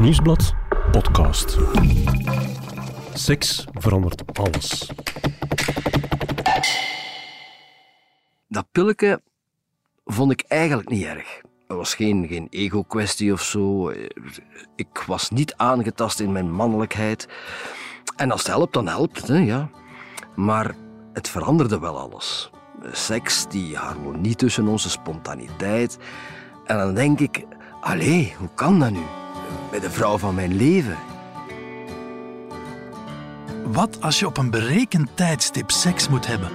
Nieuwsblad podcast. Seks verandert alles. Dat pilletje vond ik eigenlijk niet erg. Het was geen, geen ego-kwestie of zo. Ik was niet aangetast in mijn mannelijkheid. En als het helpt, dan helpt het, ja. Maar het veranderde wel alles. Seks, die harmonie tussen onze spontaniteit. En dan denk ik, allee, hoe kan dat nu? Bij de vrouw van mijn leven. Wat als je op een berekend tijdstip seks moet hebben?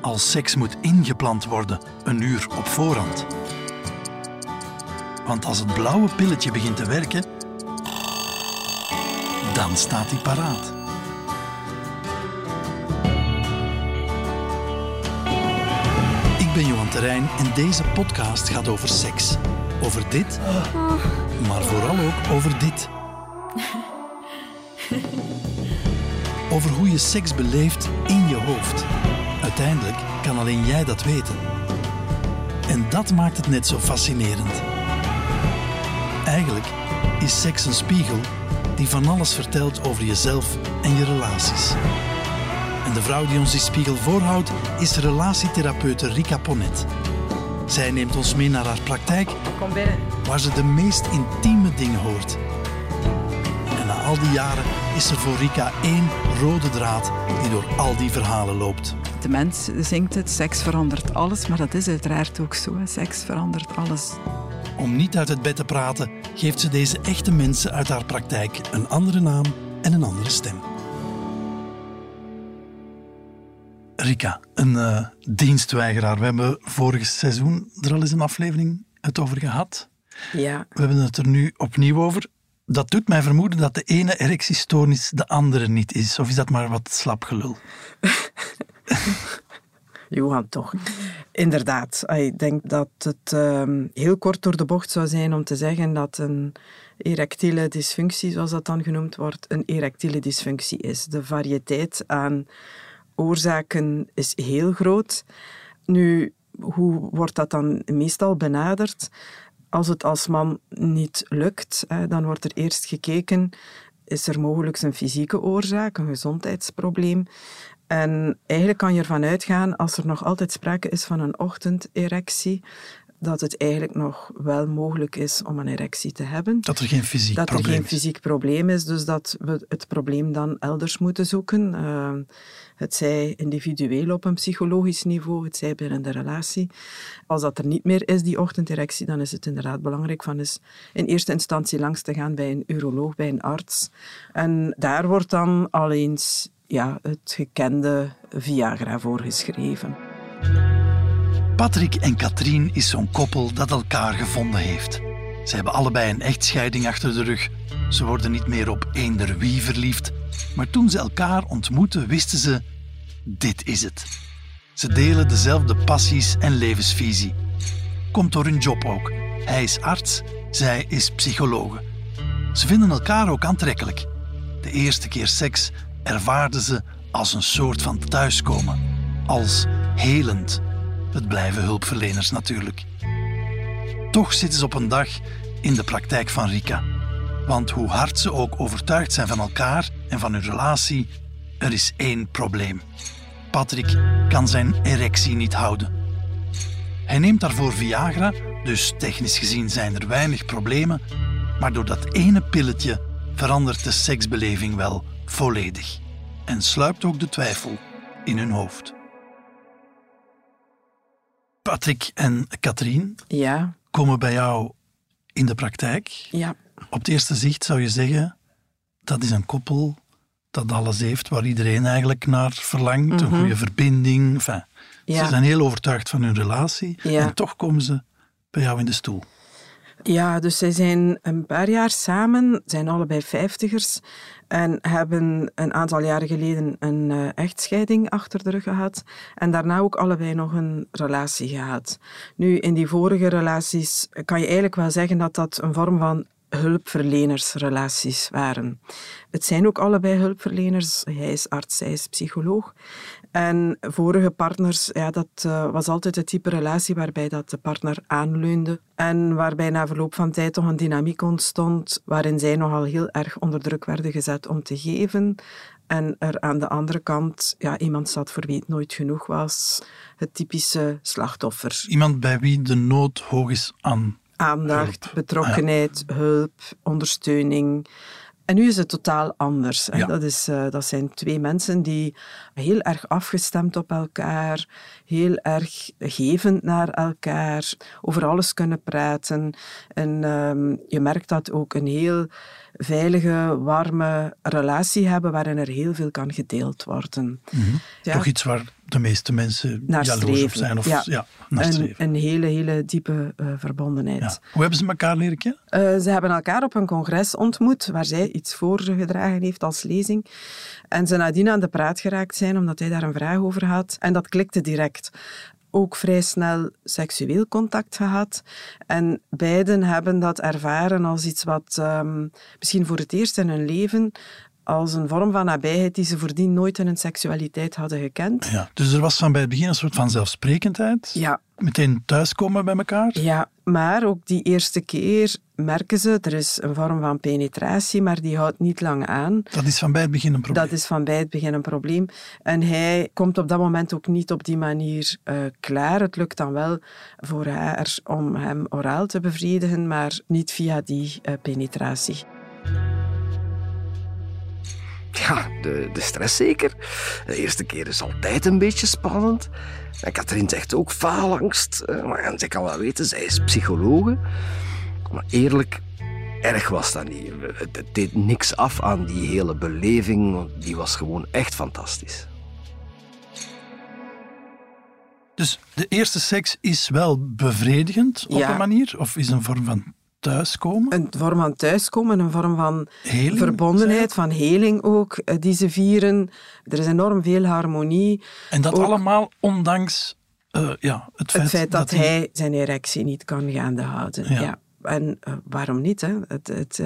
Als seks moet ingepland worden, een uur op voorhand. Want als het blauwe pilletje begint te werken, dan staat hij paraat. Ben Johan Terrein en deze podcast gaat over seks. Over dit, maar vooral ook over dit. Over hoe je seks beleeft in je hoofd. Uiteindelijk kan alleen jij dat weten. En dat maakt het net zo fascinerend. Eigenlijk is seks een spiegel die van alles vertelt over jezelf en je relaties. En de vrouw die ons die spiegel voorhoudt is relatietherapeute Rika Ponet. Zij neemt ons mee naar haar praktijk, Kom binnen. waar ze de meest intieme dingen hoort. En na al die jaren is er voor Rika één rode draad die door al die verhalen loopt. De mens zingt het, seks verandert alles, maar dat is uiteraard ook zo. hè. Seks verandert alles. Om niet uit het bed te praten, geeft ze deze echte mensen uit haar praktijk een andere naam en een andere stem. Rika, een eh, dienstweigeraar. We hebben vorig seizoen er al eens een aflevering het over gehad. Ja, We hebben het er nu opnieuw over. Dat doet mij vermoeden dat de ene erectiestoornis de andere niet is. Of is dat maar wat slap gelul? Johan toch. Inderdaad, ik denk dat het ehm, heel kort door de bocht zou zijn om te zeggen dat een erectiele dysfunctie, zoals dat dan genoemd wordt, een erectiele dysfunctie is. De variëteit aan oorzaken is heel groot. Nu, hoe wordt dat dan meestal benaderd? Als het als man niet lukt, dan wordt er eerst gekeken, is er mogelijk een fysieke oorzaak, een gezondheidsprobleem? En eigenlijk kan je ervan uitgaan, als er nog altijd sprake is van een ochtenderectie, dat het eigenlijk nog wel mogelijk is om een erectie te hebben. Dat er geen fysiek dat er probleem geen is. fysiek probleem is, dus dat we het probleem dan elders moeten zoeken. Eh, het zij individueel op een psychologisch niveau, het zij binnen de relatie. Als dat er niet meer is, die ochtenderectie, dan is het inderdaad belangrijk van eens in eerste instantie langs te gaan bij een uroloog, bij een arts. En daar wordt dan al eens ja, het gekende Viagra voorgeschreven. Patrick en Katrien is zo'n koppel dat elkaar gevonden heeft. Ze hebben allebei een echtscheiding achter de rug. Ze worden niet meer op eender wie verliefd. Maar toen ze elkaar ontmoetten, wisten ze: dit is het. Ze delen dezelfde passies en levensvisie. Komt door hun job ook. Hij is arts, zij is psychologe. Ze vinden elkaar ook aantrekkelijk. De eerste keer seks ervaarden ze als een soort van thuiskomen, als helend. Het blijven hulpverleners natuurlijk. Toch zitten ze op een dag in de praktijk van Rika. Want hoe hard ze ook overtuigd zijn van elkaar en van hun relatie, er is één probleem. Patrick kan zijn erectie niet houden. Hij neemt daarvoor Viagra, dus technisch gezien zijn er weinig problemen, maar door dat ene pilletje verandert de seksbeleving wel volledig en sluipt ook de twijfel in hun hoofd. Patrick en Katrien Ja, komen bij jou in de praktijk. ja, Op het eerste zicht zou je zeggen, dat is een koppel dat alles heeft waar iedereen eigenlijk naar verlangt. Een goede verbinding. Enfin, Mhm. Ja. Ze zijn heel overtuigd van hun relatie Ja. en toch komen ze bij jou in de stoel. Ja, dus zij zijn een paar jaar samen, zijn allebei vijftigers en hebben een aantal jaren geleden een eh, echtscheiding achter de rug gehad en daarna ook allebei nog een relatie gehad. Nu, in die vorige relaties kan je eigenlijk wel zeggen dat dat een vorm van hulpverlenersrelaties waren. Het zijn ook allebei hulpverleners. Hij is arts, zij is psycholoog. En vorige partners, ja, dat uh, was altijd het type relatie waarbij dat de partner aanleunde. En waarbij na verloop van tijd toch een dynamiek ontstond waarin zij nogal heel erg onder druk werden gezet om te geven. En er aan de andere kant ja, iemand zat voor wie het nooit genoeg was. Het typische slachtoffer. Iemand bij wie de nood hoog is aan aandacht, hulp. betrokkenheid, hulp, ondersteuning. En nu is het totaal anders. Dat, is, uh, dat zijn twee mensen die heel erg afgestemd op elkaar, heel erg gevend naar elkaar, over alles kunnen praten. En um, je merkt dat ook een heel veilige, warme relatie hebben waarin er heel veel kan gedeeld worden. Mm -hmm. ja. Toch iets waar de meeste mensen naar jaloers op zijn. Of, ja. ja naar een, een, hele, hele diepe uh, verbondenheid. Ja. Hoe hebben ze elkaar leren kennen? Uh, ze hebben elkaar op een congres ontmoet waar zij iets voorgedragen heeft als lezing. En ze nadien aan de praat geraakt zijn omdat hij daar een vraag over had. En dat klikte direct ook vrij snel seksueel contact gehad. En beiden hebben dat ervaren als iets wat um, misschien voor het eerst in hun leven als een vorm van nabijheid die ze voordien nooit in hun seksualiteit hadden gekend. Ja, dus er was van bij het begin een soort van zelfsprekendheid. Ja. Meteen thuiskomen bij elkaar. Ja, maar ook die eerste keer merken ze, er is een vorm van penetratie, maar die houdt niet lang aan. Dat is van bij het begin een probleem. Dat is van bij het begin een probleem. En hij komt op dat moment ook niet op die manier uh, klaar. Het lukt dan wel voor haar om hem oraal te bevredigen, maar niet via die uh, penetratie. Ja, de, de stress zeker. De eerste keer is altijd een beetje spannend. En Katrien zegt ook faalangst. Maar zij kan wel weten, zij is psychologe. Maar eerlijk, erg was dat niet. Het deed niks af aan die hele beleving. Die was gewoon echt fantastisch. Dus de eerste seks is wel bevredigend op Ja. een manier? Of is een vorm van thuiskomen? Een vorm van thuiskomen, een vorm van Heling, verbondenheid, van heling ook, eh, die ze vieren. Er is enorm veel harmonie. En dat ook- allemaal ondanks eh, ja, het feit, Het feit dat, hij... hij zijn erectie niet kan gaande houden. Ja. Ja. En eh, waarom niet? Hè? Het, het,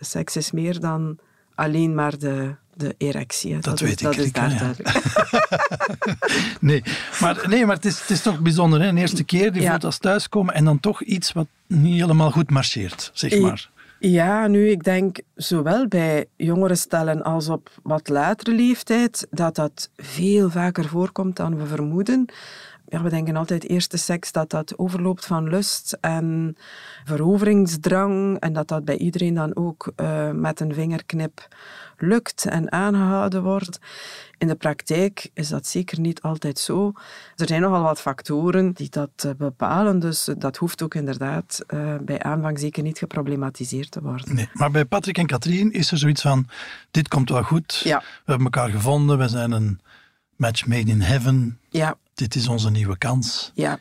seks is meer dan alleen maar de, de erectie. Dat is, weet ik, dat is Rika, daar ja. duidelijk. Nee, maar, nee, maar het, is, het is toch bijzonder. Hè? Een eerste keer, die Ja. voelt als thuiskomen en dan toch iets wat niet helemaal goed marcheert, zeg maar. Ja, nu, ik denk zowel bij jongere stellen als op wat latere leeftijd dat dat veel vaker voorkomt dan we vermoeden. Ja, we denken altijd eerste seks dat dat overloopt van lust en veroveringsdrang en dat dat bij iedereen dan ook eh, met een vingerknip lukt en aangehouden wordt. In de praktijk is dat zeker niet altijd zo. Er zijn nogal wat factoren die dat eh, bepalen, dus dat hoeft ook inderdaad eh, bij aanvang zeker niet geproblematiseerd te worden. Nee. Maar bij Patrick en Katrien is er zoiets van, dit komt wel goed. Ja. We hebben elkaar gevonden, we zijn een match made in heaven. Ja, Dit is onze nieuwe kans. ja.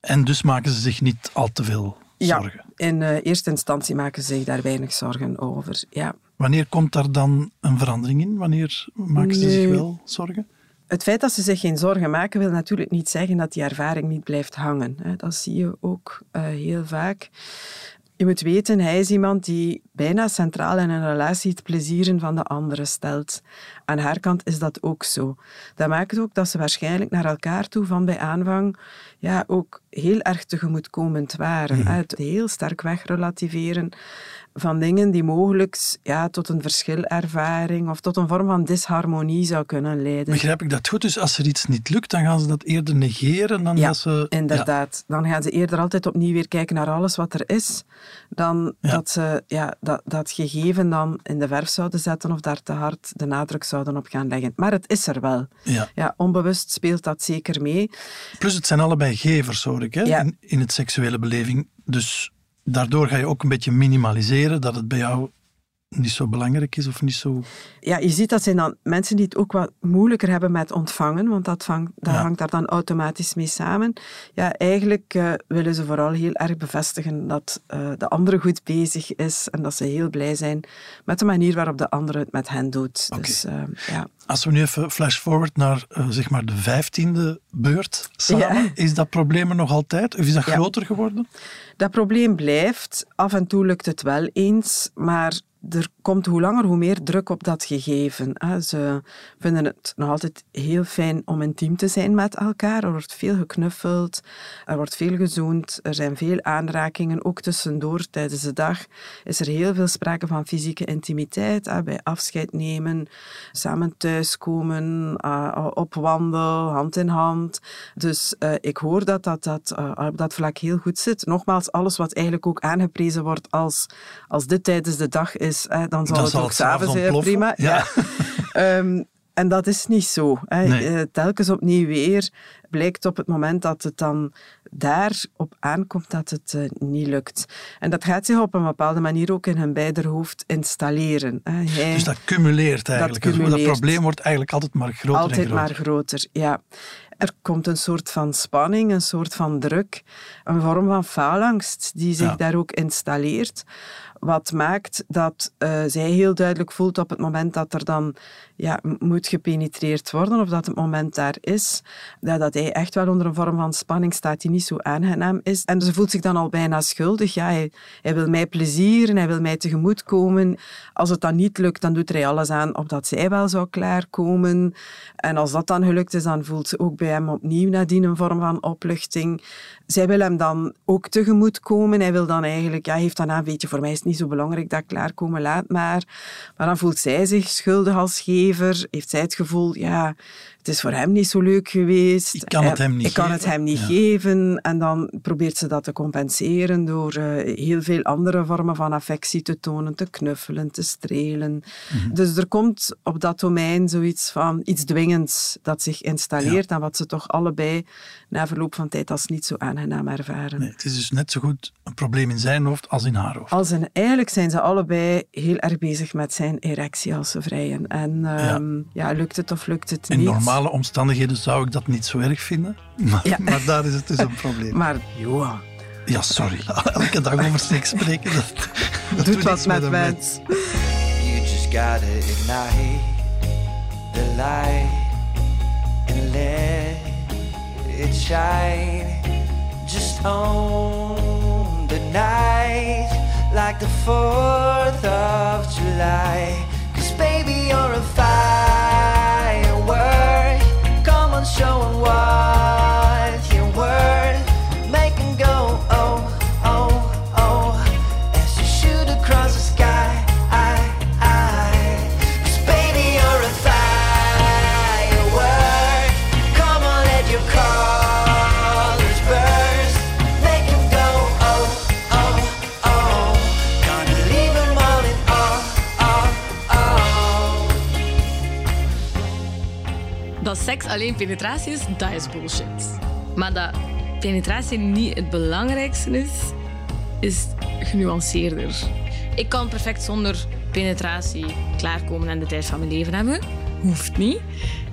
En dus maken ze zich niet al te veel Ja, zorgen. in eh, eerste instantie maken ze zich daar weinig zorgen over. Ja. Wanneer komt daar dan een verandering in? Wanneer maken ze zich wel zorgen? Het feit dat ze zich geen zorgen maken, wil natuurlijk niet zeggen dat die ervaring niet blijft hangen. Dat zie je ook eh, heel vaak. Je moet weten, hij is iemand die bijna centraal in een relatie het plezieren van de andere stelt. Aan haar kant is dat ook zo. Dat maakt ook dat ze waarschijnlijk naar elkaar toe van bij aanvang ja, ook heel erg tegemoetkomend waren. Het heel sterk wegrelativeren van dingen die mogelijk ja, tot een verschilervaring of tot een vorm van disharmonie zou kunnen leiden. Begrijp ik dat goed? Dus als er iets niet lukt, dan gaan ze dat eerder negeren dan Ja, dat ze... inderdaad. Dan gaan ze eerder altijd opnieuw weer kijken naar alles wat er is, dan Ja. dat ze ja, dat, dat gegeven dan in de verf zouden zetten of daar te hard de nadruk zouden op gaan leggen. Maar het is er wel. Ja. onbewust speelt dat zeker mee. Plus het zijn allebei gevers, hoor ik, hè? Ja. In, in het seksuele beleving. Dus daardoor ga je ook een beetje minimaliseren dat het bij jou niet zo belangrijk is of niet zo... Ja, je ziet dat zijn dan mensen die het ook wat moeilijker hebben met ontvangen, want dat, vangt, dat Ja. hangt daar dan automatisch mee samen. Ja, eigenlijk eh, willen ze vooral heel erg bevestigen dat eh, de andere goed bezig is en dat ze heel blij zijn met de manier waarop de andere het met hen doet. Dus eh, ja. Als we nu even flash forward naar eh, zeg maar de vijftiende beurt samen, Ja. is dat probleem er nog altijd? Of is dat groter geworden? Dat probleem blijft. Af en toe lukt het wel eens, maar er komt hoe langer hoe meer druk op dat gegeven. Ze vinden het nog altijd heel fijn om intiem te zijn met elkaar. Er wordt veel geknuffeld, er wordt veel gezoend, er zijn veel aanrakingen. Ook tussendoor tijdens de dag is er heel veel sprake van fysieke intimiteit. Bij afscheid nemen, samen thuiskomen, op wandel, hand in hand. Dus eh, ik hoor dat dat, dat eh, op dat vlak heel goed zit. Nogmaals, alles wat eigenlijk ook aangeprezen wordt als, als dit tijdens de dag is, dan zal het ook s'avonds heel prima. Ja. Ehm, en dat is niet zo. Hè. Eh, telkens opnieuw weer blijkt op het moment dat het dan daarop aankomt dat het uh, niet lukt. En dat gaat zich op een bepaalde manier ook in hun beider hoofd installeren. Hij, dus dat cumuleert eigenlijk. Dat, cumuleert. dat probleem wordt eigenlijk altijd maar groter Altijd en groter. maar groter, ja. Er komt een soort van spanning, een soort van druk, een vorm van faalangst die zich daar ook installeert. Wat maakt dat uh, zij heel duidelijk voelt op het moment dat er dan ja, moet gepenetreerd worden, of dat het moment daar is, dat, dat hij echt wel onder een vorm van spanning staat die niet zo aangenaam is. En ze voelt zich dan al bijna schuldig. Ja, hij, wil mij plezieren, hij wil mij tegemoetkomen. Als het dan niet lukt, dan doet hij alles aan opdat zij wel zou klaarkomen. En als dat dan gelukt is, dan voelt ze ook bij hem opnieuw nadien een vorm van opluchting. Zij wil hem dan ook tegemoetkomen. Hij wil dan eigenlijk, ja, heeft dan aan, weet je, voor mij is het niet zo belangrijk dat ik klaarkomen, laat maar. Maar dan voelt zij zich schuldig als gever. Heeft zij het gevoel, ja, het is voor hem niet zo leuk geweest. Ik kan het hem niet, ik geven. Kan het hem niet geven. En dan probeert ze dat te compenseren door uh, heel veel andere vormen van affectie te tonen, te knuffelen, te strelen. Mm -hmm. Dus er komt op dat domein zoiets van iets dwingends dat zich installeert ja. en wat ze toch allebei na verloop van tijd als niet zo aangenaam ervaren. Nee, het is dus net zo goed een probleem in zijn hoofd als in haar hoofd. Als in, eigenlijk zijn ze allebei heel erg bezig met zijn erectie als ze vrijen. En um, ja. ja. lukt het of lukt het niet? Normale omstandigheden zou ik dat niet zo erg vinden. Maar, ja. maar daar is het dus een probleem. maar Johan... Ja, sorry. Elke dag over seks spreken, dat, dat doet wat met een mens. You just gotta ignite the light and let it shine. Just own the night like the 4th of July. Cause baby, you're a firework. 向往 seks alleen penetratie is, dat is bullshit. Maar dat penetratie niet het belangrijkste is, is genuanceerder. Ik kan perfect zonder penetratie klaarkomen en de tijd van mijn leven hebben. Hoeft niet.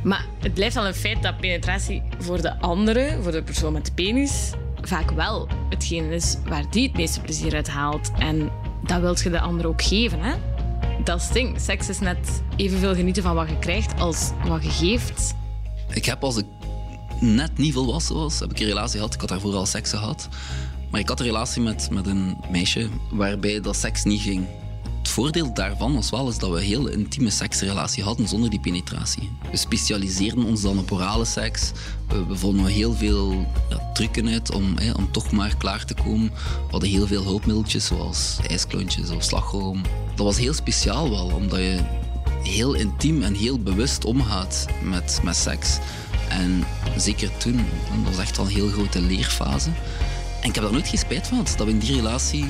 Maar het blijft wel een feit dat penetratie voor de andere, voor de persoon met de penis, vaak wel hetgeen is waar die het meeste plezier uit haalt. En dat wilt je de ander ook geven, hè? Dat is ding. Seks is net evenveel genieten van wat je krijgt als wat je geeft. Ik heb als ik net niet volwassen was, heb ik een relatie gehad. Ik had daarvoor al seks gehad. Maar ik had een relatie met, met een meisje waarbij dat seks niet ging. Het voordeel daarvan was wel is dat we een heel intieme seksrelatie hadden zonder die penetratie. We specialiseerden ons dan op orale seks. We, vonden heel veel ja, trucken uit om, hè, om toch maar klaar te komen. We hadden heel veel hulpmiddeltjes zoals ijsklontjes of slagroom. Dat was heel speciaal wel, omdat je heel intiem en heel bewust omgaat met, met seks. En zeker toen, dat was echt wel een heel grote leerfase. En ik heb daar nooit geen spijt van dat we in die relatie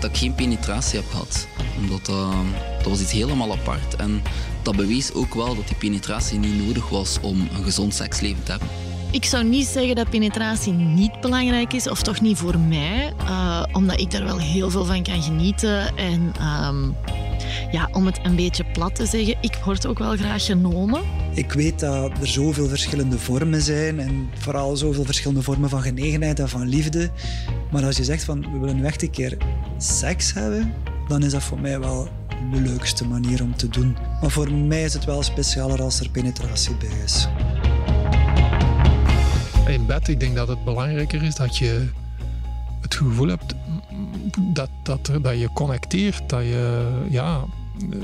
dat ik geen penetratie heb gehad. Omdat dat, dat was iets helemaal apart. En dat bewees ook wel dat die penetratie niet nodig was om een gezond seksleven te hebben. Ik zou niet zeggen dat penetratie niet belangrijk is, of toch niet voor mij, uh, omdat ik daar wel heel veel van kan genieten. En um, ja, om het een beetje plat te zeggen, ik word ook wel graag genomen. Ik weet dat er zoveel verschillende vormen zijn en vooral zoveel verschillende vormen van genegenheid en van liefde. Maar als je zegt van we willen nu echt een keer seks hebben, dan is dat voor mij wel de leukste manier om te doen. Maar voor mij is het wel specialer als er penetratie bij is. In bed, ik denk dat het belangrijker is dat je het gevoel hebt dat, dat, dat je connecteert, dat je, ja,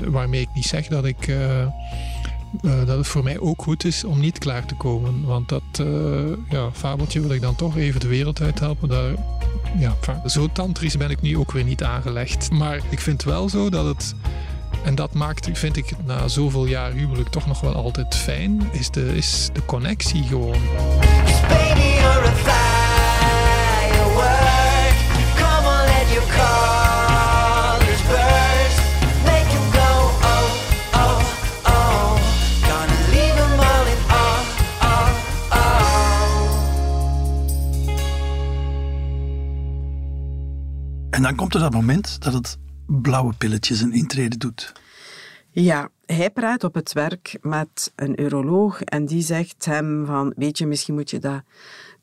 waarmee ik niet zeg dat ik. eh, eh, dat het voor mij ook goed is om niet klaar te komen. Want dat eh, ja, fabeltje wil ik dan toch even de wereld uithelpen. Daar, ja, zo tantrisch ben ik nu ook weer niet aangelegd. Maar ik vind wel zo dat het. En dat maakt, vind ik, na zoveel jaar huwelijk toch nog wel altijd fijn. Is de, is de connectie gewoon. Baby, En dan komt er dat moment dat het blauwe pilletje zijn intrede doet. Ja, hij praat op het werk met een uroloog en die zegt hem van, weet je, misschien moet je dat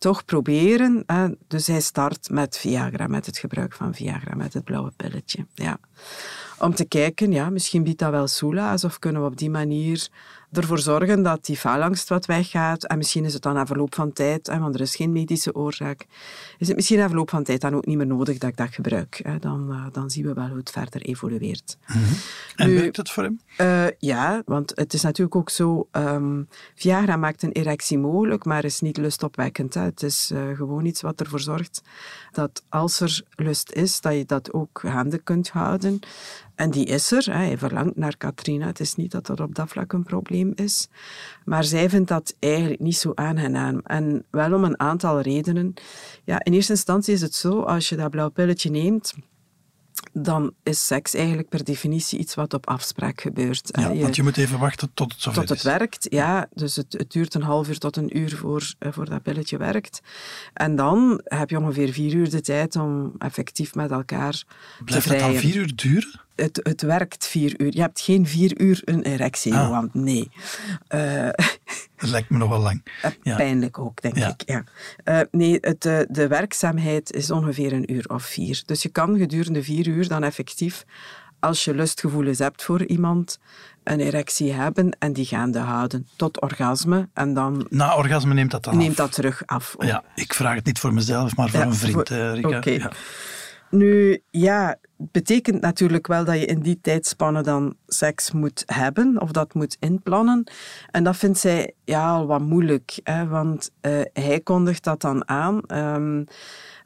toch proberen. Hè? Dus hij start met Viagra, met het gebruik van Viagra, met het blauwe pilletje. Ja. Om te kijken, ja, misschien biedt dat wel soelaas of kunnen we op die manier ervoor zorgen dat die faalangst wat weggaat. En misschien is het dan na verloop van tijd, hè, want er is geen medische oorzaak, is het misschien na verloop van tijd dan ook niet meer nodig dat ik dat gebruik. Hè. Dan, eh, dan zien we wel hoe het verder evolueert. En Nu- werkt het voor hem? Eh, ja, want het is natuurlijk ook zo, ehm, Viagra maakt een erectie mogelijk, maar is niet lustopwekkend. Hè. Het is eh, gewoon iets wat ervoor zorgt dat als er lust is, dat je dat ook gaande kunt houden. En die is er. Hij verlangt naar Katrina. Het is niet dat dat op dat vlak een probleem is. Maar zij vindt dat eigenlijk niet zo aangenaam. En wel om een aantal redenen. Ja, in eerste instantie is het zo, als je dat blauw pilletje neemt, dan is seks eigenlijk per definitie iets wat op afspraak gebeurt. Ja, want je moet even wachten tot het zover tot het is. werkt, ja. Dus het, het duurt een half uur tot een uur voor, eh, voor dat pilletje werkt. En dan heb je ongeveer vier uur de tijd om effectief met elkaar te Blijft het vrijen. dan vier uur duren? Het, het werkt vier uur. Je hebt geen vier uur een erectie, Ah. Johan. Nee. Eh, Dat lijkt me nog wel lang. Eh, Ja. Pijnlijk ook, denk Ja. ik. Ja. Eh, nee, het, eh, de werkzaamheid is ongeveer een uur of vier. Dus je kan gedurende vier uur dan effectief, als je lustgevoelens hebt voor iemand, een erectie hebben en die gaande houden tot orgasme. En dan Na orgasme neemt dat dan neemt af. dat terug af. Ja, ik vraag het niet voor mezelf, maar voor Ja, een vriend, voor- Rika. oké. Nu, ja, betekent natuurlijk wel dat je in die tijdspanne dan seks moet hebben of dat moet inplannen. En dat vindt zij ja, al wat moeilijk, hè, want eh, hij kondigt dat dan aan. Ehm,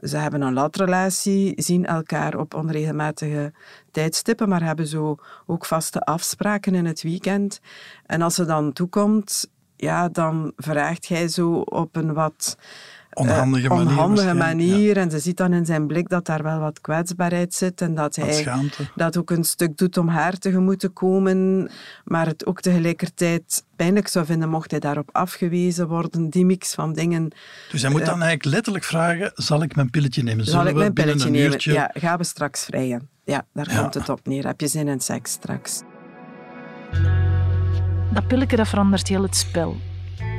ze hebben een latrelatie, zien elkaar op onregelmatige tijdstippen, maar hebben zo ook vaste afspraken in het weekend. En als ze dan toekomt, ja, dan vraagt hij zo op een wat Onhandige eh, manier onhandige waarschijnlijk, manier. En ze ziet dan in zijn blik dat daar wel wat kwetsbaarheid zit. En dat Wat hij schaamte. dat ook een stuk doet om haar tegemoet te komen. Maar het ook tegelijkertijd pijnlijk zou vinden mocht hij daarop afgewezen worden. Die mix van dingen. Dus hij moet dan eigenlijk letterlijk vragen, zal ik mijn pilletje nemen? Zullen Zal ik mijn pilletje een nemen? uurtje... Ja, gaan we straks vrijen. Ja, daar Ja. komt het op neer. Heb je zin in seks straks? dat pilletje dat verandert heel het spel.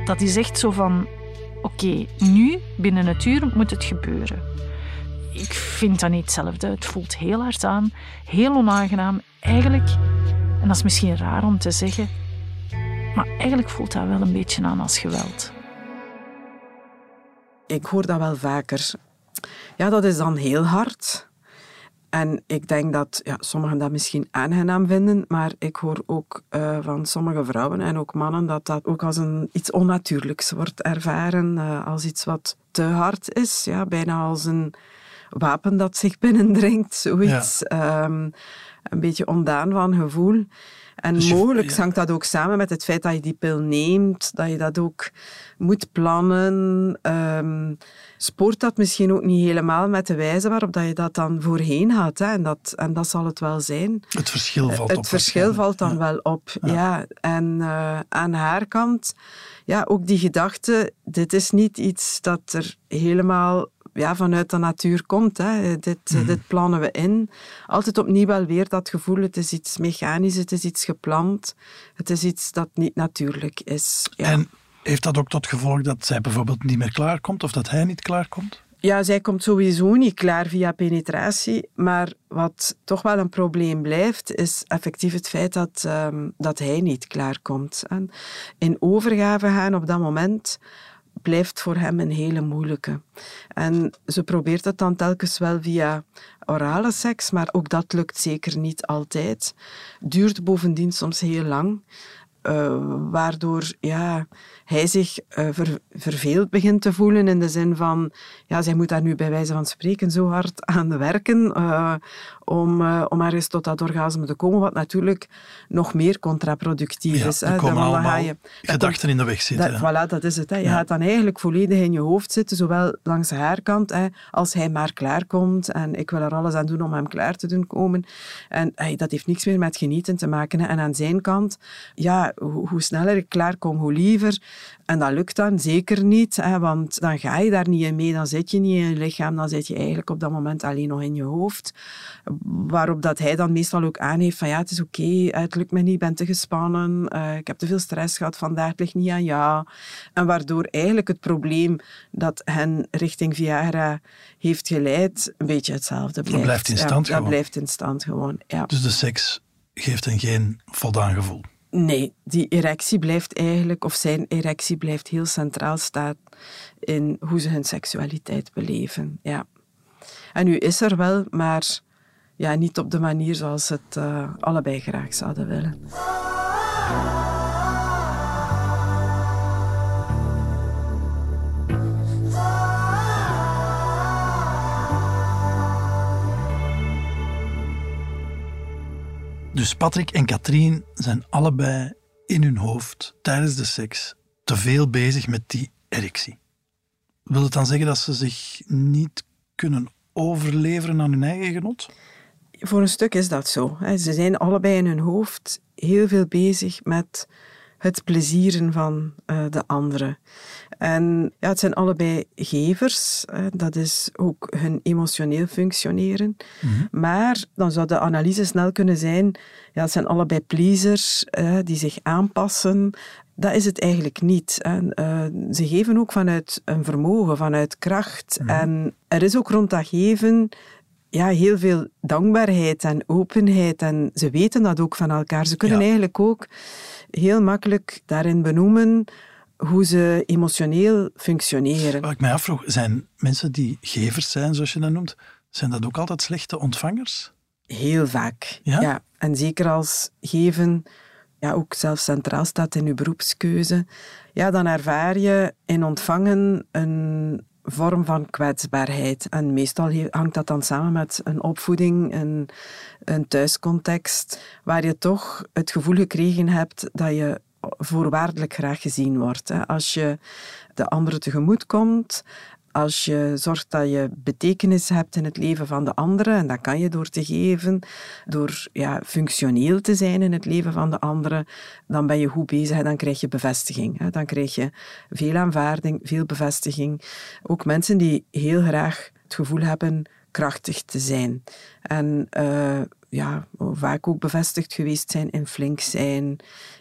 Dat is echt zo van, oké, nu, binnen het uur, moet het gebeuren. Ik vind dat niet hetzelfde. Het voelt heel hard aan, heel onaangenaam. Eigenlijk, en dat is misschien raar om te zeggen, maar eigenlijk voelt dat wel een beetje aan als geweld. Ik hoor dat wel vaker. Ja, dat is dan heel hard. En ik denk dat ja, sommigen dat misschien aangenaam vinden, maar ik hoor ook eh, van sommige vrouwen en ook mannen dat dat ook als een, iets onnatuurlijks wordt ervaren, eh, als iets wat te hard is, ja, bijna als een wapen dat zich binnendringt, zoiets. Ehm, een beetje ondaan van gevoel. En Dus je- mogelijk ja. hangt dat ook samen met het feit dat je die pil neemt, dat je dat ook moet plannen. Ehm spoort dat misschien ook niet helemaal met de wijze waarop dat je dat dan voorheen had. Hè? En, dat, en dat zal het wel zijn. Het verschil valt het op. verschil valt dan wel op. Ja. En eh, aan haar kant, ja, ook die gedachte, dit is niet iets dat er helemaal ja, vanuit de natuur komt. Hè. Dit, Mhm. dit plannen we in. Altijd opnieuw wel weer dat gevoel, het is iets mechanisch, het is iets gepland. Het is iets dat niet natuurlijk is. Ja. En heeft dat ook tot gevolg dat zij bijvoorbeeld niet meer klaarkomt of dat hij niet klaarkomt? Ja, zij komt sowieso niet klaar via penetratie. Maar wat toch wel een probleem blijft, is effectief het feit dat, ehm, dat hij niet klaarkomt. En in overgave gaan op dat moment blijft voor hem een hele moeilijke. En ze probeert het dan telkens wel via orale seks, maar ook dat lukt zeker niet altijd. Duurt bovendien soms heel lang. Eh, waardoor ja, hij zich ver- verveeld begint te voelen in de zin van, ja, zij moet daar nu bij wijze van spreken zo hard aan werken eh, om, om ergens tot dat orgasme te komen, wat natuurlijk nog meer contraproductief Ja, is. hè. Dan ga je- gedachten in de weg zitten. dat, voilà, dat is het. Hè. Je Ja. gaat dan eigenlijk volledig in je hoofd zitten, zowel langs haar kant, hè, als hij maar klaarkomt. En ik wil er alles aan doen om hem klaar te doen komen. En hey, dat heeft niks meer met genieten te maken. Hè. En aan zijn kant, ja, hoe, hoe sneller ik klaarkom, hoe liever. En dat lukt dan zeker niet, hè, want dan ga je daar niet in mee. Dan zit je niet in je lichaam, dan zit je eigenlijk op dat moment alleen nog in je hoofd. Waarop dat hij dan meestal ook aangeeft van ja, het is oké, het lukt me niet, ik ben te gespannen, eh, ik heb te veel stress gehad vandaag, het ligt niet aan jou. En waardoor eigenlijk het probleem dat hen richting Viagra heeft geleid, een beetje hetzelfde blijft. blijft in Ja, stand dat gewoon. blijft in stand gewoon, ja. Dus de seks geeft hen geen voldaan gevoel. Nee, die erectie blijft eigenlijk, of zijn erectie blijft heel centraal staan in hoe ze hun seksualiteit beleven. Ja. En nu is er wel, maar ja, niet op de manier zoals ze het eh, allebei graag zouden willen. Dus Patrick en Katrien zijn allebei in hun hoofd tijdens de seks te veel bezig met die erectie. Wil het dan zeggen dat ze zich niet kunnen overleveren aan hun eigen genot? Voor een stuk is dat zo. Ze zijn allebei in hun hoofd heel veel bezig met het plezieren van eh, de anderen. En ja, het zijn allebei gevers. hè. Dat is ook hun emotioneel functioneren. Maar dan zou de analyse snel kunnen zijn, ja, het zijn allebei pleasers eh, die zich aanpassen. Dat is het eigenlijk niet. En, eh, ze geven ook vanuit een vermogen, vanuit kracht. En er is ook rond dat geven ja, heel veel dankbaarheid en openheid. En ze weten dat ook van elkaar. Ze kunnen Ja. eigenlijk ook heel makkelijk daarin benoemen hoe ze emotioneel functioneren. Wat ik mij afvroeg, zijn mensen die gevers zijn, zoals je dat noemt, zijn dat ook altijd slechte ontvangers? Heel vaak. Ja? En zeker als geven ja, ook zelfs centraal staat in je beroepskeuze, ja, dan ervaar je in ontvangen een vorm van kwetsbaarheid. En meestal hangt dat dan samen met een opvoeding, een, een thuiscontext, waar je toch het gevoel gekregen hebt dat je voorwaardelijk graag gezien wordt. Hè. Als je de andere tegemoet komt, als je zorgt dat je betekenis hebt in het leven van de anderen, en dat kan je door te geven, door ja, functioneel te zijn in het leven van de anderen, dan ben je goed bezig en dan krijg je bevestiging. Hè. Dan krijg je veel aanvaarding, veel bevestiging. Ook mensen die heel graag het gevoel hebben krachtig te zijn. En eh, ja, vaak ook bevestigd geweest zijn in flink zijn,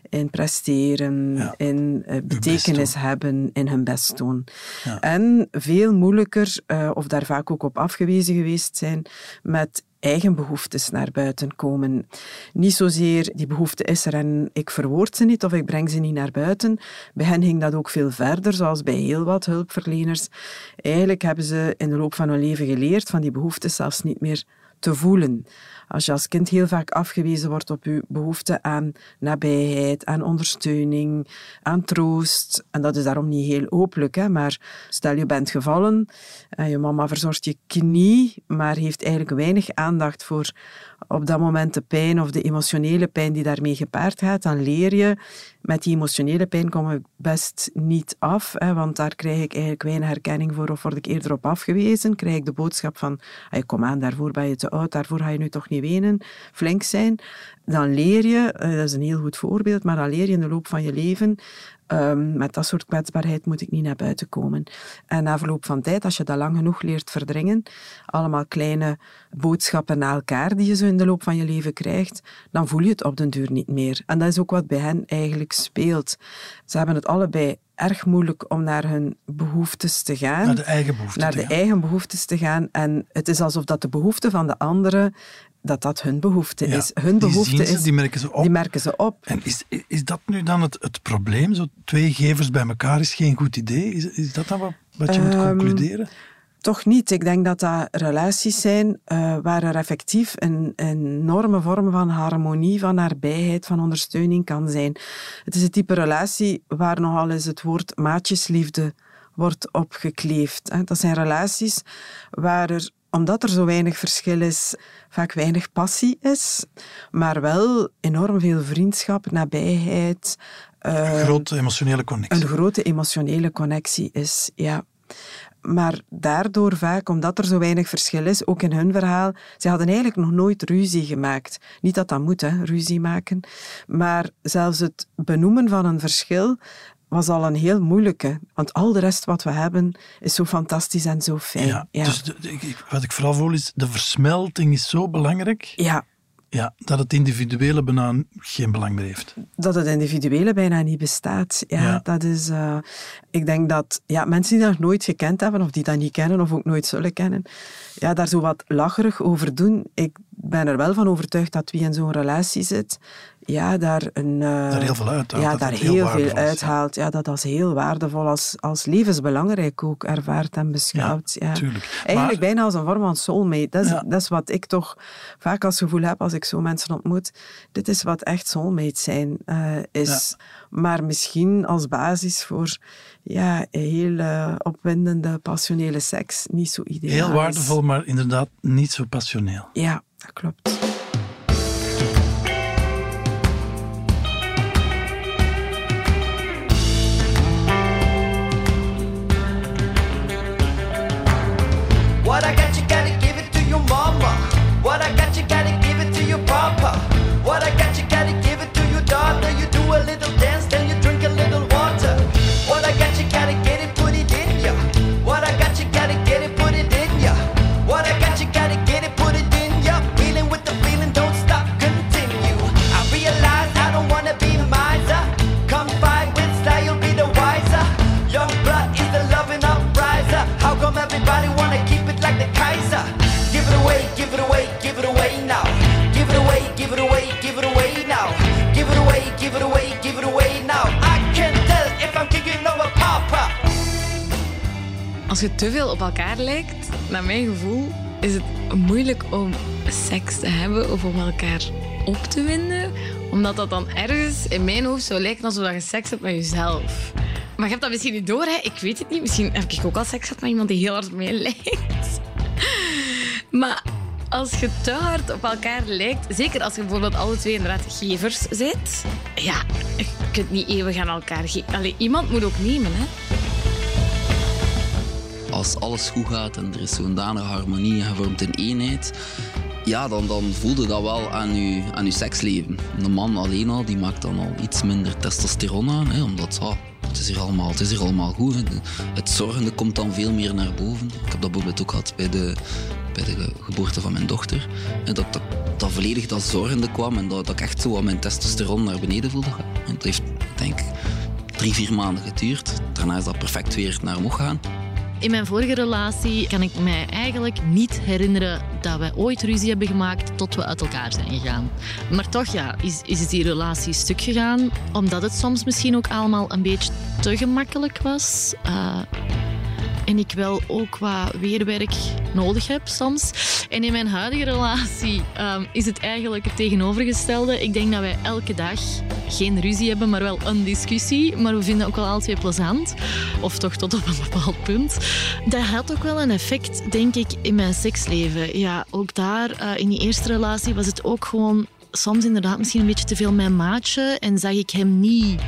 in presteren, Ja. in betekenis hebben, in hun best doen. Ja. En veel moeilijker, eh, of daar vaak ook op afgewezen geweest zijn, met eigen behoeftes naar buiten komen. Niet zozeer die behoefte is er en ik verwoord ze niet of ik breng ze niet naar buiten. Bij hen ging dat ook veel verder, zoals bij heel wat hulpverleners. Eigenlijk hebben ze in de loop van hun leven geleerd van die behoeftes zelfs niet meer te voelen. Als je als kind heel vaak afgewezen wordt op je behoefte aan nabijheid, aan ondersteuning, aan troost, en dat is daarom niet heel openlijk, hè, maar stel je bent gevallen en je mama verzorgt je knie, maar heeft eigenlijk weinig aandacht voor op dat moment de pijn of de emotionele pijn die daarmee gepaard gaat, dan leer je met die emotionele pijn kom ik best niet af, hè, want daar krijg ik eigenlijk weinig herkenning voor of word ik eerder op afgewezen. Krijg ik de boodschap van, "Hey, kom aan, daarvoor ben je te oud, daarvoor ga je nu toch niet wenen, flink zijn. Dan leer je, eh, dat is een heel goed voorbeeld, maar dan leer je in de loop van je leven, ehm, met dat soort kwetsbaarheid moet ik niet naar buiten komen. En na verloop van tijd, als je dat lang genoeg leert verdringen, allemaal kleine boodschappen naar elkaar die je zo in de loop van je leven krijgt, dan voel je het op den duur niet meer. En dat is ook wat bij hen eigenlijk speelt. Ze hebben het allebei erg moeilijk om naar hun behoeftes te gaan. Naar de eigen behoeften Naar de eigen behoeftes te gaan. En het is alsof dat de behoeften van de anderen dat dat hun behoefte Ja, is. Hun die behoefte ze, is... die merken ze op. Die merken ze op. En is, is dat nu dan het, het probleem? Zo twee gevers bij elkaar is geen goed idee? Is, is dat dan wat, wat je moet Ehm, concluderen? Toch niet. Ik denk dat dat relaties zijn eh, waar er effectief een enorme vorm van harmonie, van nabijheid, van ondersteuning kan zijn. Het is het type relatie waar nogal eens het woord maatjesliefde wordt opgekleefd. hè. Dat zijn relaties waar er, omdat er zo weinig verschil is, vaak weinig passie is, maar wel enorm veel vriendschap, nabijheid. eh, Grote emotionele connectie. een grote emotionele connectie is, ja. Maar daardoor vaak, omdat er zo weinig verschil is, ook in hun verhaal, ze hadden eigenlijk nog nooit ruzie gemaakt. Niet dat dat moet, hè, ruzie maken. Maar zelfs het benoemen van een verschil was al een heel moeilijke. Want al de rest wat we hebben is zo fantastisch en zo fijn. Ja, Ja, Dus de- de- ik- wat ik vooral voel is, de versmelting is zo belangrijk ja ja, dat het individuele bijna geen belang meer heeft. dat het individuele bijna niet bestaat. Ja, Ja. Dat is, eh, ik denk dat ja, mensen die dat nooit gekend hebben, of die dat niet kennen, of ook nooit zullen kennen, ja, daar zo wat lacherig over doen. Ik ben er wel van overtuigd dat wie in zo'n relatie zit, ja, daar, een, Daar heel veel uithaalt, Ja, dat daar heel, heel veel is, uithaalt. Ja, dat als heel waardevol, als, als levensbelangrijk ook ervaart en beschouwt. Ja, tuurlijk. Eigenlijk Maar- bijna als een vorm van soulmate. Dat is, Ja. dat is wat ik toch vaak als gevoel heb als ik zo mensen ontmoet. Dit is wat echt soulmates zijn. eh, is. Maar misschien als basis voor ja, heel eh, opwindende, passionele seks niet zo ideaal Heel is. waardevol, maar inderdaad niet zo passioneel. Ja, dat klopt. Als je te veel op elkaar lijkt, naar mijn gevoel, is het moeilijk om seks te hebben of om elkaar op te winden. Omdat dat dan ergens in mijn hoofd zou lijken alsof je seks hebt met jezelf. Maar je hebt dat misschien niet door, hè? Ik weet het niet. Misschien heb ik ook al seks gehad met iemand die heel hard op mij lijkt. Maar als je te hard op elkaar lijkt, zeker als je bijvoorbeeld alle twee inderdaad gevers zit, ja, je kunt niet eeuwig aan elkaar geven. Allee, iemand moet ook nemen, hè? Als alles goed gaat en er is zo'n danige harmonie vormt een eenheid, ja, dan, dan voelde dat wel aan je, aan je seksleven. Een man alleen al, die maakt dan al iets minder testosteron aan, omdat ja, het, is hier allemaal, het is allemaal goed. De- Het zorgende komt dan veel meer naar boven. Ik heb dat bijvoorbeeld ook gehad bij de, bij de geboorte van mijn dochter. En dat, dat, volledig dat zorgende kwam en dat, dat ik echt zo aan mijn testosteron naar beneden voelde gaan. En dat heeft, denk ik, drie, vier maanden geduurd. Daarna is dat perfect weer naar omhoog gegaan. In mijn vorige relatie kan ik mij eigenlijk niet herinneren dat we ooit ruzie hebben gemaakt tot we uit elkaar zijn gegaan. Maar toch ja, is, is die relatie stuk gegaan, omdat het soms misschien ook allemaal een beetje te gemakkelijk was. Eh, en ik wel ook wat weerwerk nodig heb soms. En in mijn huidige relatie ehm, is het eigenlijk het tegenovergestelde. Ik denk dat wij elke dag geen ruzie hebben, maar wel een discussie. Maar we vinden ook wel alle twee plezant. Of toch tot op een bepaald punt. Dat had ook wel een effect, denk ik, in mijn seksleven. Ja, ook daar, eh, in die eerste relatie, was het ook gewoon soms inderdaad misschien een beetje te veel mijn maatje. En zag ik hem niet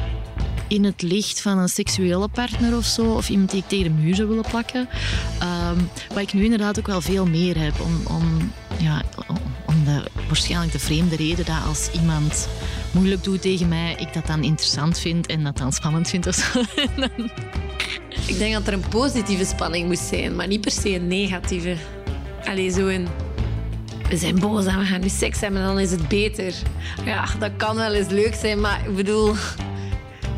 in het licht van een seksuele partner of zo, of iemand die ik tegen de muur zou willen plakken. Ehm, wat ik nu inderdaad ook wel veel meer heb, om, om, ja, om- de, waarschijnlijk de vreemde reden dat als iemand moeilijk doet tegen mij, ik dat dan interessant vind en dat dan spannend vind Ik denk dat er een positieve spanning moest zijn, maar niet per se een negatieve. Allee, zo een... We zijn boos en we gaan nu seks hebben en dan is het beter. Ja, dat kan wel eens leuk zijn, maar ik bedoel...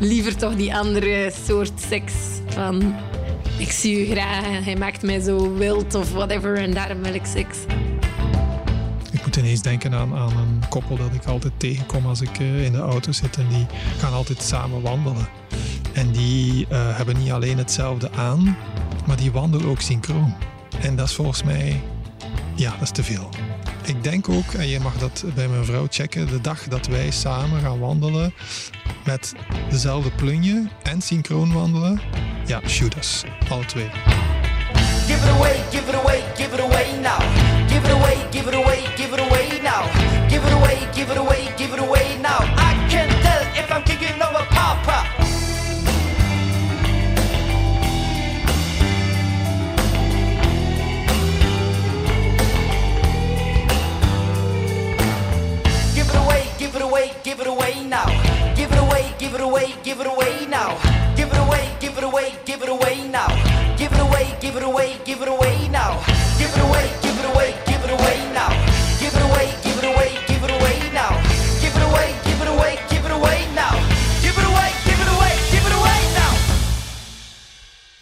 Liever toch die andere soort seks van... Ik zie u graag hij maakt mij zo wild of whatever en daarom wil ik seks. Ik moet ineens denken aan, aan een koppel dat ik altijd tegenkom als ik eh, in de auto zit. En die gaan altijd samen wandelen. En die eh, hebben niet alleen hetzelfde aan, maar die wandelen ook synchroon. En dat is volgens mij, ja, dat is te veel. Ik denk ook, en je mag dat bij mijn vrouw checken, de dag dat wij samen gaan wandelen met dezelfde plunje en synchroon wandelen, ja, shoot us, alle twee. Give it away, give it away, give it away now. Give it away, give it away, give it away now. Give it away, give it away, give it away now. I can tell if I'm kicking over Papa. Give it away, give it away now. Give it away, give it away, give it away now. Give it away, give it away, give it away now. Give it away, give it away, give it away now. Give it away, give it away, give it away now. Give it away, give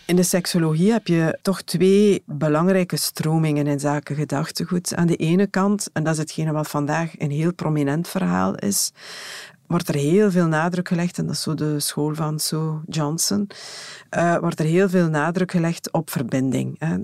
In de seksologie heb je toch twee belangrijke stromingen in zaken gedachtegoed. Aan de ene kant, en dat is hetgene wat vandaag een heel prominent verhaal is, wordt er heel veel nadruk gelegd, en dat is zo de school van Sue Johnson, eh, wordt er heel veel nadruk gelegd op verbinding. hè.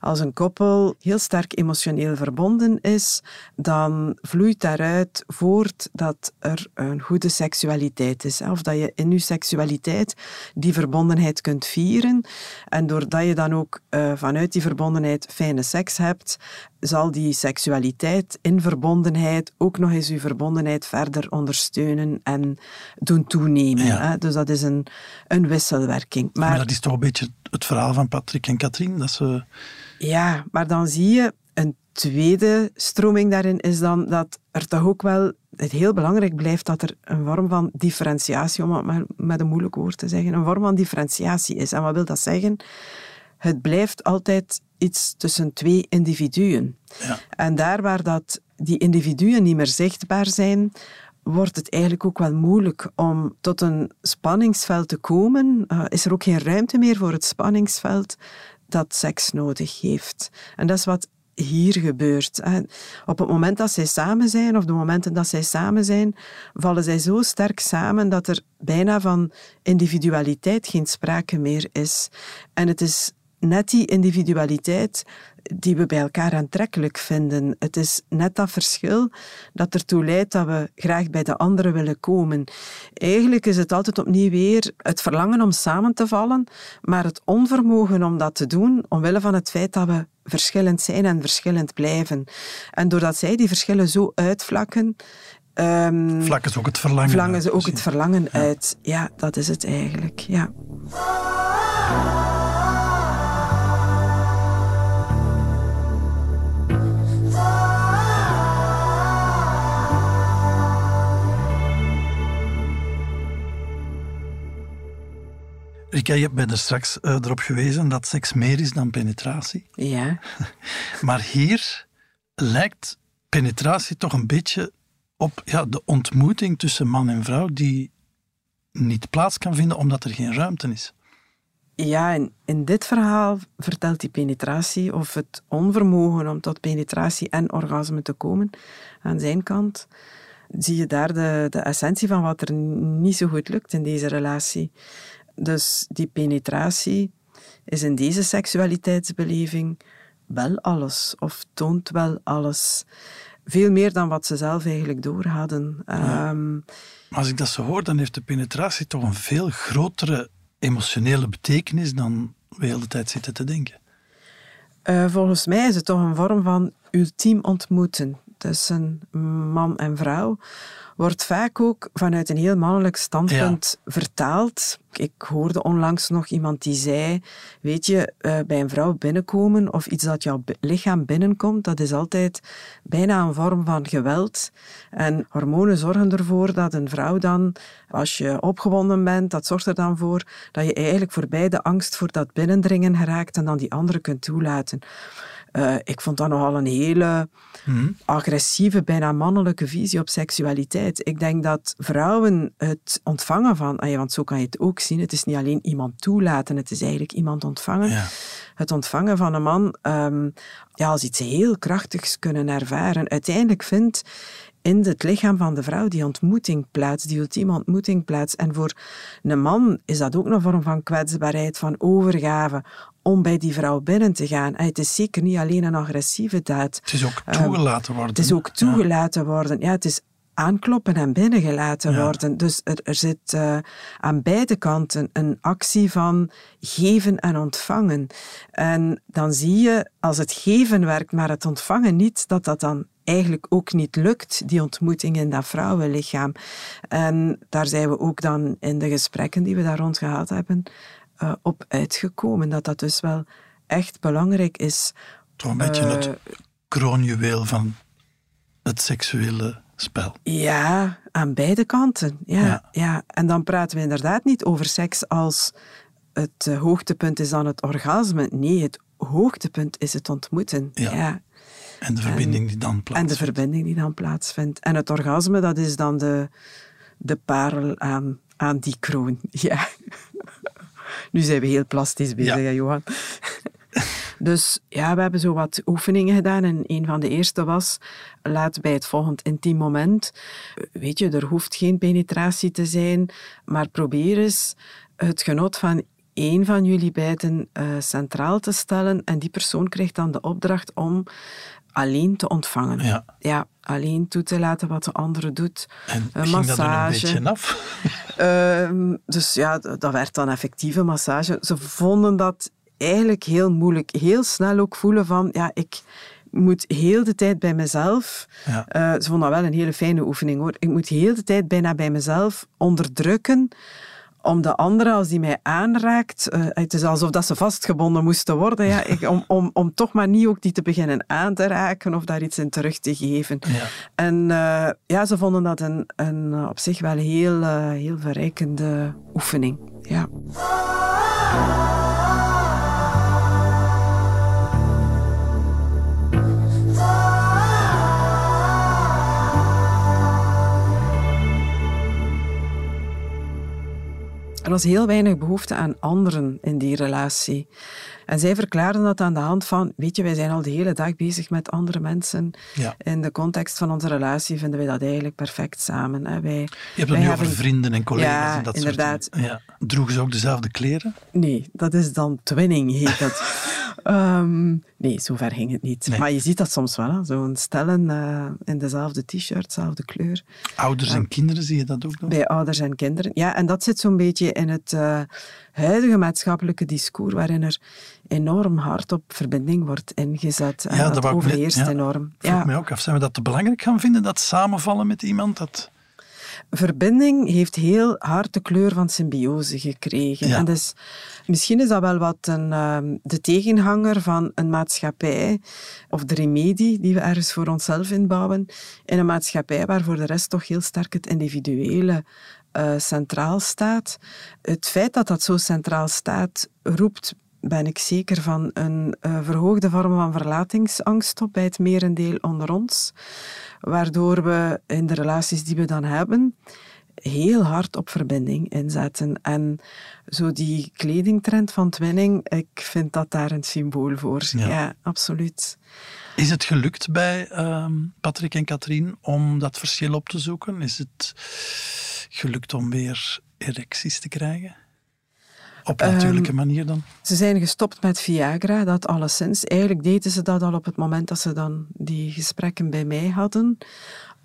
Als een koppel heel sterk emotioneel verbonden is, dan vloeit daaruit voort dat er een goede seksualiteit is. Of dat je in je seksualiteit die verbondenheid kunt vieren. En doordat je dan ook eh, vanuit die verbondenheid fijne seks hebt, zal die seksualiteit in verbondenheid ook nog eens je verbondenheid verder ondersteunen en doen toenemen. Ja. Hè? Dus dat is een, een wisselwerking. Maar, Maar, dat is toch een beetje het verhaal van Patrick en Katrien. Dat ze... ja, maar dan zie je een tweede stroming daarin is dan dat er toch ook wel het heel belangrijk blijft dat er een vorm van differentiatie, om het maar met een moeilijk woord te zeggen, een vorm van differentiatie is. En wat wil dat zeggen? Het blijft altijd iets tussen twee individuen. Ja. En daar waar dat die individuen niet meer zichtbaar zijn, wordt het eigenlijk ook wel moeilijk om tot een spanningsveld te komen. Uh, is er ook geen ruimte meer voor het spanningsveld dat seks nodig heeft. En dat is wat hier gebeurt. hè. Op het moment dat zij samen zijn, of de momenten dat zij samen zijn, vallen zij zo sterk samen dat er bijna van individualiteit geen sprake meer is. En het is net die individualiteit die we bij elkaar aantrekkelijk vinden. Het is net dat verschil dat ertoe leidt dat we graag bij de anderen willen komen. Eigenlijk is het altijd opnieuw weer het verlangen om samen te vallen, maar het onvermogen om dat te doen, omwille van het feit dat we verschillend zijn en verschillend blijven. En doordat zij die verschillen zo uitvlakken, ehm, Vlakken ze ook het verlangen. uit, ze ook het verlangen uit. Ja, dat is het eigenlijk. Ja. Rika, je bent er straks eh, erop gewezen dat seks meer is dan penetratie. Ja. Maar hier lijkt penetratie toch een beetje op ja, de ontmoeting tussen man en vrouw die niet plaats kan vinden omdat er geen ruimte is. Ja, en in dit verhaal vertelt die penetratie of het onvermogen om tot penetratie en orgasme te komen aan zijn kant, zie je daar de, de essentie van wat er niet zo goed lukt in deze relatie. Dus die penetratie is in deze seksualiteitsbeleving wel alles of toont wel alles. Veel meer dan wat ze zelf eigenlijk doorhadden. Ehm, Maar als ik dat zo hoor, dan heeft de penetratie toch een veel grotere emotionele betekenis dan we de hele tijd zitten te denken. Eh, volgens mij is het toch een vorm van ultiem ontmoeten tussen man en vrouw. Wordt vaak ook vanuit een heel mannelijk standpunt vertaald. Ik hoorde onlangs nog iemand die zei: Weet je, eh, bij een vrouw binnenkomen of iets dat jouw lichaam binnenkomt, dat is altijd bijna een vorm van geweld. En hormonen zorgen ervoor dat een vrouw dan, als je opgewonden bent, dat zorgt er dan voor dat je eigenlijk voorbij de angst voor dat binnendringen geraakt en dan die andere kunt toelaten. Eh, ik vond dat nogal een hele agressieve, bijna mannelijke visie op seksualiteit. Ik denk dat vrouwen het ontvangen van, ah want zo kan je het ook zien, het is niet alleen iemand toelaten, het is eigenlijk iemand ontvangen. Ja. Het ontvangen van een man ehm, ja, als iets heel krachtigs kunnen ervaren. Uiteindelijk vindt in het lichaam van de vrouw die ontmoeting plaats, die ultieme ontmoeting plaats. En voor een man is dat ook een vorm van kwetsbaarheid, van overgave, om bij die vrouw binnen te gaan. En het is zeker niet alleen een agressieve daad. Het is ook Ehm, toegelaten worden. Het is ook toegelaten worden. Ja, het is aankloppen en binnengelaten Ja. worden. Dus er, er zit eh, aan beide kanten een actie van geven en ontvangen. En dan zie je, als het geven werkt, maar het ontvangen niet, dat dat dan eigenlijk ook niet lukt, die ontmoeting in dat vrouwenlichaam. En daar zijn we ook dan in de gesprekken die we daar rond gehad hebben, eh, op uitgekomen. Dat dat dus wel echt belangrijk is. Toch een beetje Eh, het kroonjuweel van het seksuele spel. Ja, aan beide kanten. Ja, Ja. ja. En dan praten we inderdaad niet over seks als het eh, hoogtepunt is dan het orgasme. Nee, het hoogtepunt is het ontmoeten. Ja. Ja. En de verbinding die dan En de plaatsvindt. verbinding die dan plaatsvindt. En het orgasme, dat is dan de, de parel aan, aan die kroon. Ja. Nu zijn we heel plastisch bezig, Ja. Johan. Dus ja, we hebben zo wat oefeningen gedaan. En een van de eerste was, laat bij het volgend intiem moment, weet je, er hoeft geen penetratie te zijn, maar probeer eens het genot van één van jullie beiden eh, centraal te stellen. En die persoon krijgt dan de opdracht om alleen te ontvangen. Ja. Ja, alleen toe te laten wat de andere doet. En Een ging dat een massage. beetje af? Ehm, dus ja, dat werd dan effectieve massage. Ze vonden dat eigenlijk heel moeilijk. Heel snel ook voelen van, ja, ik moet heel de tijd bij mezelf... Ja. Eh, ze vonden dat wel een hele fijne oefening, hoor. Ik moet heel de tijd bijna bij mezelf onderdrukken om de andere, als die mij aanraakt, eh, het is alsof dat ze vastgebonden moesten worden, ja, ik, om, om, om toch maar niet ook die te beginnen aan te raken of daar iets in terug te geven. Ja. En eh, ja, ze vonden dat een, een op zich wel heel, heel verrijkende oefening. Ja. Er was heel weinig behoefte aan anderen in die relatie. En zij verklaarden dat aan de hand van, weet je, wij zijn al de hele dag bezig met andere mensen. Ja. In de context van onze relatie vinden wij dat eigenlijk perfect samen. Hè. Wij, Je hebt het nu hebben- over vrienden en collega's Ja, en dat inderdaad. soort dingen. Ja. Droegen ze ook dezelfde kleren? Nee, dat is dan twinning, heet dat. Ehm, nee, zover ging het niet. Nee. Maar je ziet dat soms wel, zo'n stellen eh, in dezelfde t-shirt, dezelfde kleur. Ouders en kinderen, zie je dat ook nog? Bij ouders en kinderen. Ja, en dat zit zo'n beetje in het eh, huidige maatschappelijke discours, waarin er enorm hard op verbinding wordt ingezet. En Ja, dat, dat ik overheerst ja. enorm. Vroeg Ja. mij ook af, zijn we dat te belangrijk gaan vinden, dat samenvallen met iemand? Dat... verbinding heeft heel hard de kleur van symbiose gekregen. Ja. En dus, misschien is dat wel wat een, ehm, de tegenhanger van een maatschappij, of de remedie die we ergens voor onszelf inbouwen, in een maatschappij waar voor de rest toch heel sterk het individuele eh, centraal staat. Het feit dat dat zo centraal staat, roept ben ik zeker van een eh, verhoogde vorm van verlatingsangst op bij het merendeel onder ons, waardoor we in de relaties die we dan hebben heel hard op verbinding inzetten. En zo die kledingtrend van twinning, ik vind dat daar een symbool voor. Ja. Ja, absoluut. Is het gelukt bij ehm, Patrick en Katrien om dat verschil op te zoeken? Is het gelukt om weer erecties te krijgen? Op Ehm, natuurlijke manier dan? Ze zijn gestopt met Viagra, dat alleszins. Eigenlijk deden ze dat al op het moment dat ze dan die gesprekken bij mij hadden.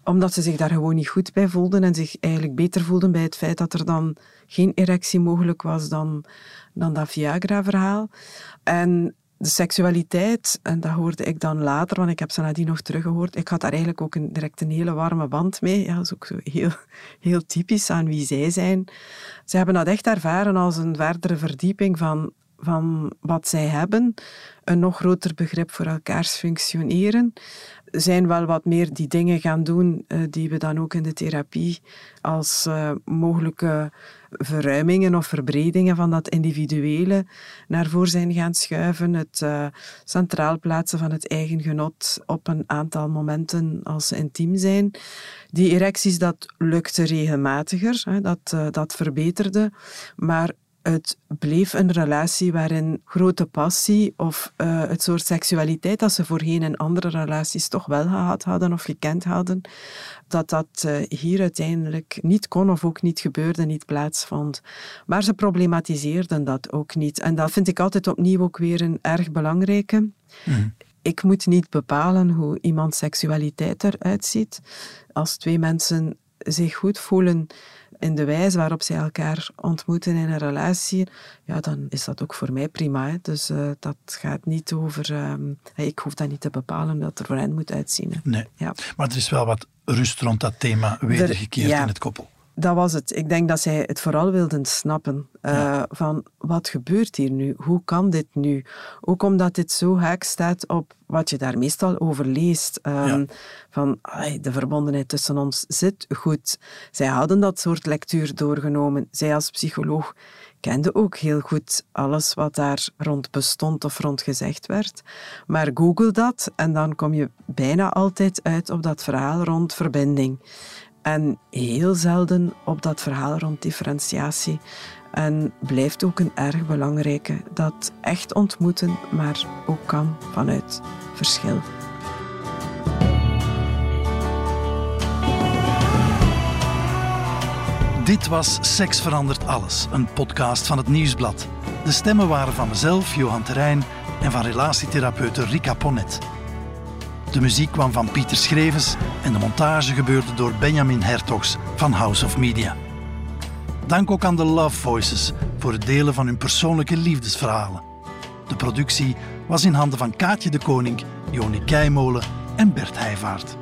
Omdat ze zich daar gewoon niet goed bij voelden en zich eigenlijk beter voelden bij het feit dat er dan geen erectie mogelijk was dan, dan dat Viagra-verhaal. En de seksualiteit, en dat hoorde ik dan later, want ik heb ze nadien nog teruggehoord. Ik had daar eigenlijk ook een, direct een hele warme band mee. Ja, dat is ook zo heel, heel typisch aan wie zij zijn. Ze hebben dat echt ervaren als een verdere verdieping van, van wat zij hebben. Een nog groter begrip voor elkaars functioneren. zijn wel wat meer die dingen gaan doen eh, die we dan ook in de therapie als eh, mogelijke verruimingen of verbredingen van dat individuele naar voren zijn gaan schuiven. Het eh, centraal plaatsen van het eigen genot op een aantal momenten als ze intiem zijn. Die erecties, dat lukte regelmatiger, dat, dat verbeterde. Maar het bleef een relatie waarin grote passie of eh, het soort seksualiteit dat ze voorheen in andere relaties toch wel gehad hadden of gekend hadden, dat dat eh, hier uiteindelijk niet kon of ook niet gebeurde, niet plaatsvond. Maar ze problematiseerden dat ook niet. En dat vind ik altijd opnieuw ook weer een erg belangrijke. Ik moet niet bepalen hoe iemands seksualiteit eruit ziet. Als twee mensen zich goed voelen in de wijze waarop zij elkaar ontmoeten in een relatie, ja, dan is dat ook voor mij prima. Hè. Dus eh, dat gaat niet over... ehm, ik hoef dat niet te bepalen dat er voor hen moet uitzien. hè. Nee. Ja. Maar er is wel wat rust rond dat thema wedergekeerd ja. in het koppel. Dat was het. Ik denk dat zij het vooral wilden snappen. eh, Van, wat gebeurt hier nu? Hoe kan dit nu? Ook omdat dit zo haak staat op wat je daar meestal over leest. Ehm, Van, ai, de verbondenheid tussen ons zit goed. Zij hadden dat soort lectuur doorgenomen. Zij als psycholoog kende ook heel goed alles wat daar rond bestond of rond gezegd werd. Maar google dat en dan kom je bijna altijd uit op dat verhaal rond verbinding. En heel zelden op dat verhaal rond differentiatie. En blijft ook een erg belangrijke. Dat echt ontmoeten, maar ook kan vanuit verschil. Dit was Seks verandert alles, een podcast van het Nieuwsblad. De stemmen waren van mezelf, Johan Terrein, en van relatietherapeute Rika Ponnet. De muziek kwam van Pieter Schrevens en de montage gebeurde door Benjamin Hertogs van House of Media. Dank ook aan de Love Voices voor het delen van hun persoonlijke liefdesverhalen. De productie was in handen van Kaatje de Koning, Joni Keimolen en Bert Heijvaart.